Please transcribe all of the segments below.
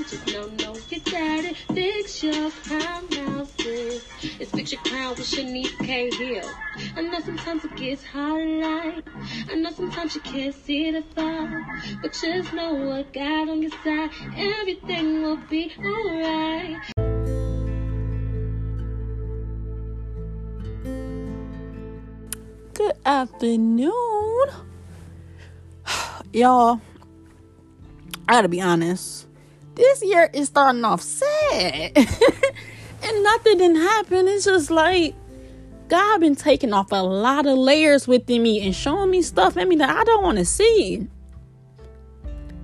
It, just don't know you got it. Fix your crown now, sis. It's fix your crown with Shanice K. Hill. I know sometimes it gets hard life. I know sometimes you can't see the far. But just know what God on your side. Everything will be alright. Good afternoon. Y'all, I gotta be honest. This year is starting off sad. and nothing didn't happen. It's just like God been taking off a lot of layers within me and showing me stuff in me that I don't want to see.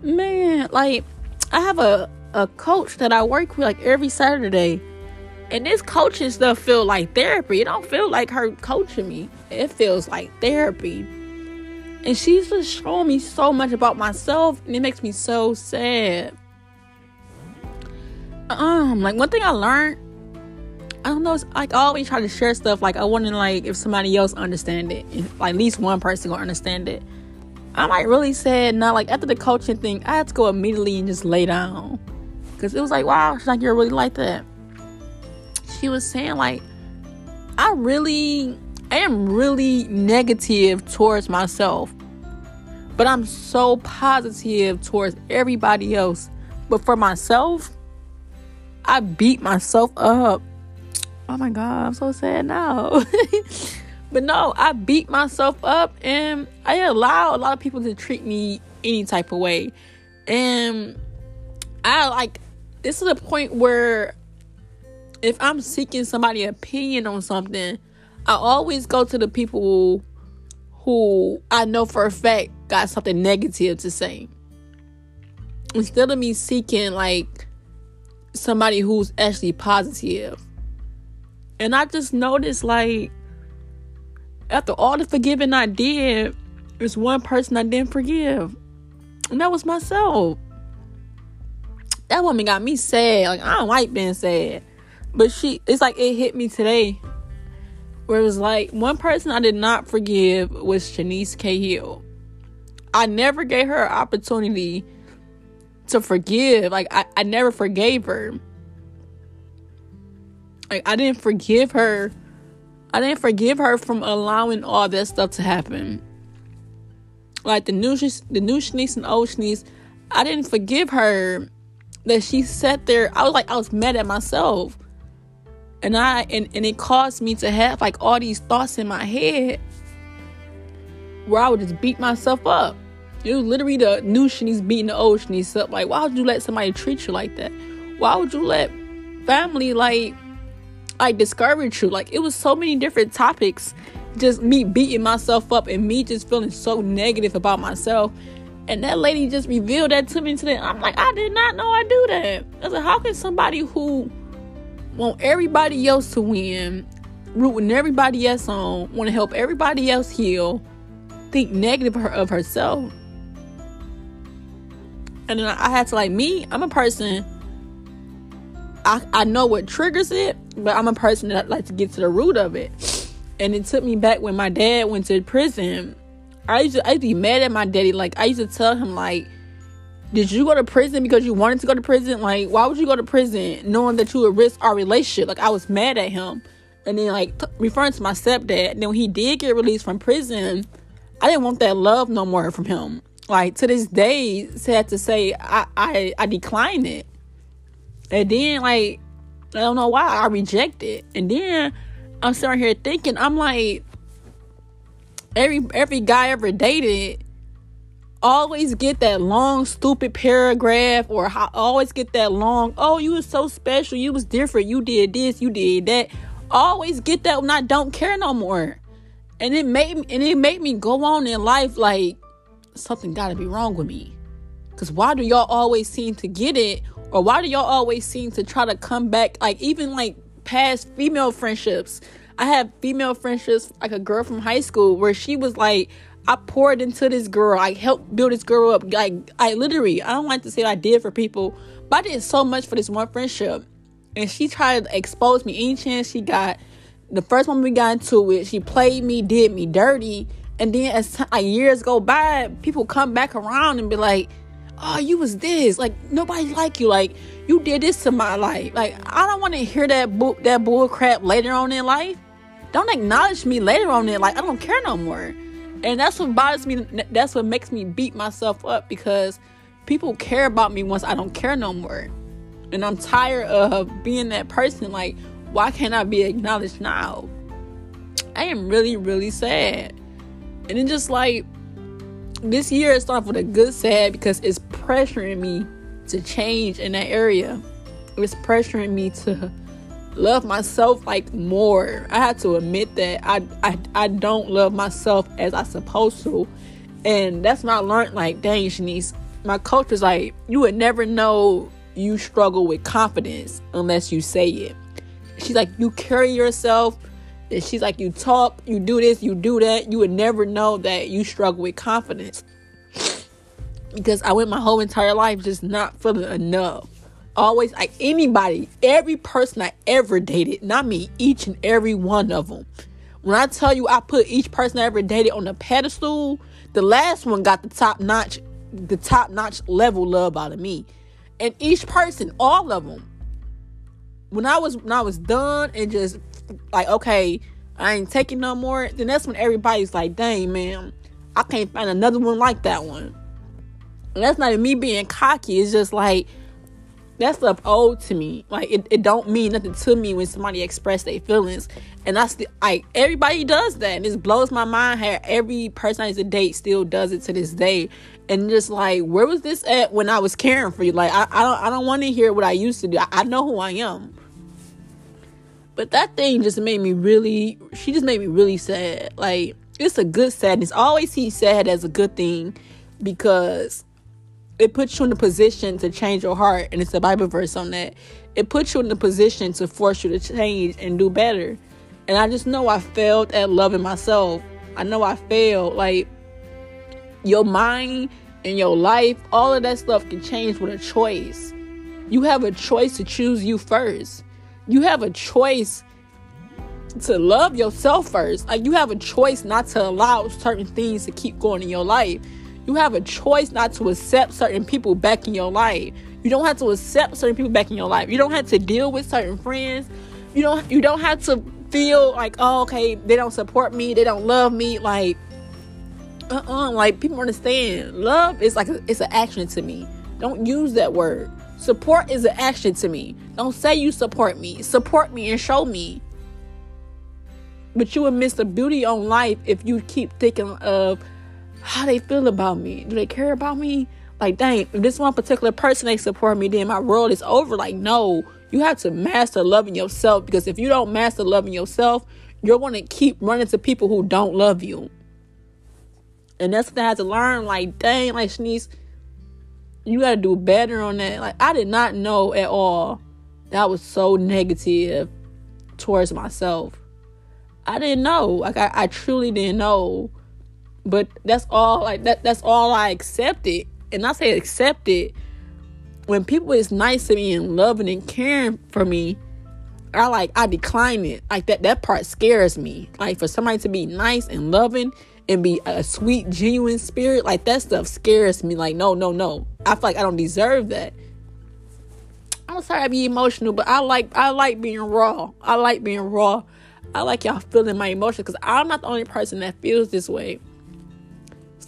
Man, like I have a, a coach that I work with like every Saturday. And this coaching stuff feel like therapy. It don't feel like her coaching me. It feels like therapy. And she's just showing me so much about myself and it makes me so sad. Um, like one thing I learned, I don't know, it's like I always try to share stuff like I to like if somebody else understand it. Like at least one person gonna understand it. I'm like really sad not Like after the coaching thing, I had to go immediately and just lay down. Cause it was like, wow, she's like you're really like that she was saying like I really I am really negative towards myself. But I'm so positive towards everybody else. But for myself, I beat myself up. Oh my god, I'm so sad now. but no, I beat myself up and I allow a lot of people to treat me any type of way. And I like this is a point where if I'm seeking somebody opinion on something, I always go to the people who I know for a fact got something negative to say. Instead of me seeking like somebody who's actually positive. And I just noticed like after all the forgiving I did, there's one person I didn't forgive. And that was myself. That woman got me sad. Like I don't like being sad. But she, it's like it hit me today. Where it was like one person I did not forgive was Shanice K. Hill. I never gave her an opportunity to forgive. Like I, I never forgave her. Like I didn't forgive her. I didn't forgive her from allowing all that stuff to happen. Like the new the new Shanice and old Shanice, I didn't forgive her that she sat there. I was like I was mad at myself and I and, and it caused me to have like all these thoughts in my head where I would just beat myself up. It was literally the new Shanice beating the old Shanice up. Like, why would you let somebody treat you like that? Why would you let family like like discourage you? Like it was so many different topics. Just me beating myself up and me just feeling so negative about myself. And that lady just revealed that to me today. I'm like, I did not know I do that. I like, how can somebody who want everybody else to win, rooting everybody else on, want to help everybody else heal, think negative of herself. And then I had to like me, I'm a person I, I know what triggers it, but I'm a person that like to get to the root of it. And it took me back when my dad went to prison. I used to I used to be mad at my daddy. Like I used to tell him like did you go to prison because you wanted to go to prison? Like, why would you go to prison knowing that you would risk our relationship? Like, I was mad at him. And then, like, t- referring to my stepdad, and then when he did get released from prison, I didn't want that love no more from him. Like, to this day, sad to say, I, I, I declined it. And then, like, I don't know why I reject it. And then I'm sitting here thinking, I'm like, every every guy ever dated always get that long stupid paragraph or always get that long oh you was so special. You was different. You did this. You did that. Always get that when i don't care no more. And it made and it made me go on in life like something gotta be wrong with me because why do y'all always seem to get it or why do y'all always seem to try to come back like even like past female friendships i have female friendships like a girl from high school where she was like I poured into this girl. I helped build this girl up. Like I literally, I don't like to say I did for people, but I did so much for this one friendship. And she tried to expose me any chance she got. The first one we got into it, she played me, did me dirty. And then as t- like years go by, people come back around and be like, "Oh, you was this. Like nobody like you. Like you did this to my life. Like I don't want to hear that book that bull crap later on in life. Don't acknowledge me later on in like I don't care no more." And that's what bothers me. That's what makes me beat myself up because people care about me once I don't care no more. And I'm tired of being that person. Like, why can't I be acknowledged now? I am really, really sad. And it's just like this year it started with a good sad because it's pressuring me to change in that area. It's pressuring me to love myself like more. I had to admit that I I, I don't love myself as I supposed to. And that's when I learned like, dang, Shanice, my coach was like, you would never know you struggle with confidence unless you say it. She's like, you carry yourself. And she's like, you talk, you do this, you do that. You would never know that you struggle with confidence. Because I went my whole entire life just not feeling enough always like anybody, every person I ever dated, not me, each and every one of them. When I tell you I put each person I ever dated on a pedestal, the last one got the top notch, the top notch level love out of me. And each person, all of them. When I was when I was done and just like, okay, I ain't taking no more, then that's when everybody's like, dang man, I can't find another one like that one. And that's not me being cocky. It's just like that stuff old to me. Like it, it don't mean nothing to me when somebody express their feelings. And that's the like everybody does that. And it blows my mind how every person I used to date still does it to this day. And just like, where was this at when I was caring for you? Like I, I don't I don't want to hear what I used to do. I, I know who I am. But that thing just made me really she just made me really sad. Like it's a good sadness. I always see sad as a good thing because it puts you in the position to change your heart and it's a bible verse on that. It puts you in the position to force you to change and do better. And i just know i failed at loving myself. I know i failed. Like your mind and your life all of that stuff can change with a choice. You have a choice to choose you first. You have a choice to love yourself first. Like you have a choice not to allow certain things to keep going in your life you have a choice not to accept certain people back in your life. You don't have to accept certain people back in your life. You don't have to deal with certain friends. You don't you don't have to feel like, oh, okay, they don't support me, they don't love me. Like, uh-uh, like people understand. Love is like a, it's an action to me. Don't use that word. Support is an action to me. Don't say you support me. Support me and show me. But you would miss the beauty on life if you keep thinking of how they feel about me. Do they care about me? Like, dang, if this one particular person they support me, then my world is over. Like, no, you have to master loving yourself because if you don't master loving yourself, you're going to keep running to people who don't love you. And that's what I had to learn. Like, dang, like, Shanice, you got to do better on that. Like, I did not know at all that was so negative towards myself. I didn't know. Like, I, I truly didn't know but that's all like that that's all I accepted. And I say accepted when people is nice to me and loving and caring for me, I like I decline it. Like that that part scares me. Like for somebody to be nice and loving and be a sweet, genuine spirit, like that stuff scares me. Like, no, no, no. I feel like I don't deserve that. I'm sorry I be emotional, but I like I like being raw. I like being raw. I like y'all feeling my emotions because I'm not the only person that feels this way.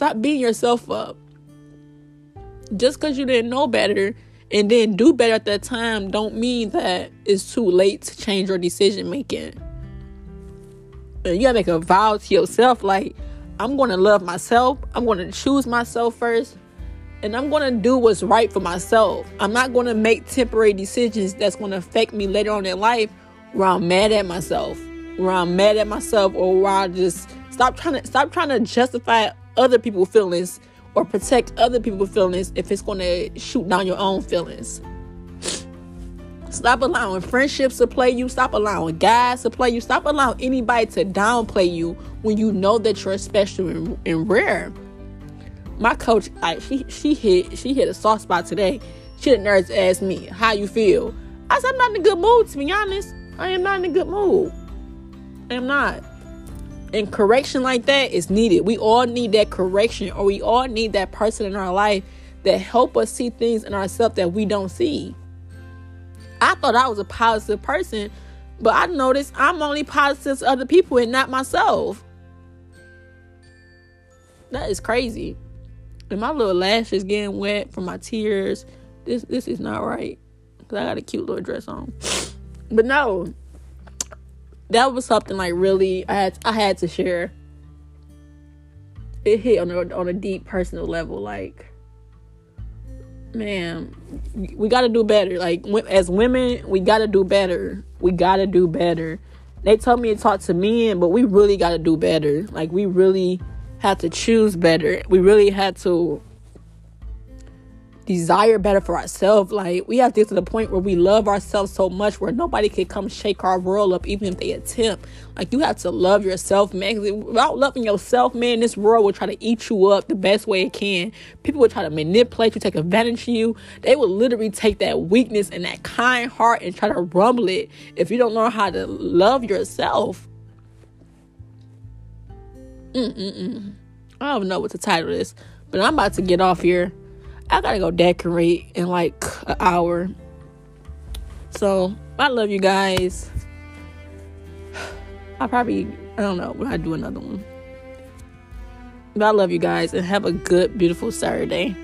Stop beating yourself up. Just because you didn't know better and then do better at that time don't mean that it's too late to change your decision making. And you gotta make a vow to yourself like, I'm gonna love myself, I'm gonna choose myself first, and I'm gonna do what's right for myself. I'm not gonna make temporary decisions that's gonna affect me later on in life where I'm mad at myself, where I'm mad at myself, or where I just stop trying to stop trying to justify other people's feelings or protect other people's feelings if it's going to shoot down your own feelings. Stop allowing friendships to play you. Stop allowing guys to play you. Stop allowing anybody to downplay you when you know that you're special and, and rare. My coach, like she she hit she hit a soft spot today. She the nerves asked me, "How you feel?" I said, "I'm not in a good mood. To be honest, I am not in a good mood. I am not." And correction like that is needed. We all need that correction, or we all need that person in our life that help us see things in ourselves that we don't see. I thought I was a positive person, but I noticed I'm only positive to other people and not myself. That is crazy. And my little lashes getting wet from my tears. This this is not right. Cause I got a cute little dress on. But no. That was something like really I had I had to share. It hit on a on a deep personal level, like man, we got to do better. Like as women, we got to do better. We got to do better. They told me to talk to men, but we really got to do better. Like we really have to choose better. We really had to desire better for ourselves. Like we have to get to the point where we love ourselves so much where nobody can come shake our world up even if they attempt. Like you have to love yourself, man. Without loving yourself, man, this world will try to eat you up the best way it can. People will try to manipulate you, take advantage of you. They will literally take that weakness and that kind heart and try to rumble it if you don't know how to love yourself. Mm-mm-mm. I don't know what the title is, but I'm about to get off here. I gotta go decorate in like an hour. So I love you guys. I probably I don't know when I do another one. But I love you guys and have a good, beautiful Saturday.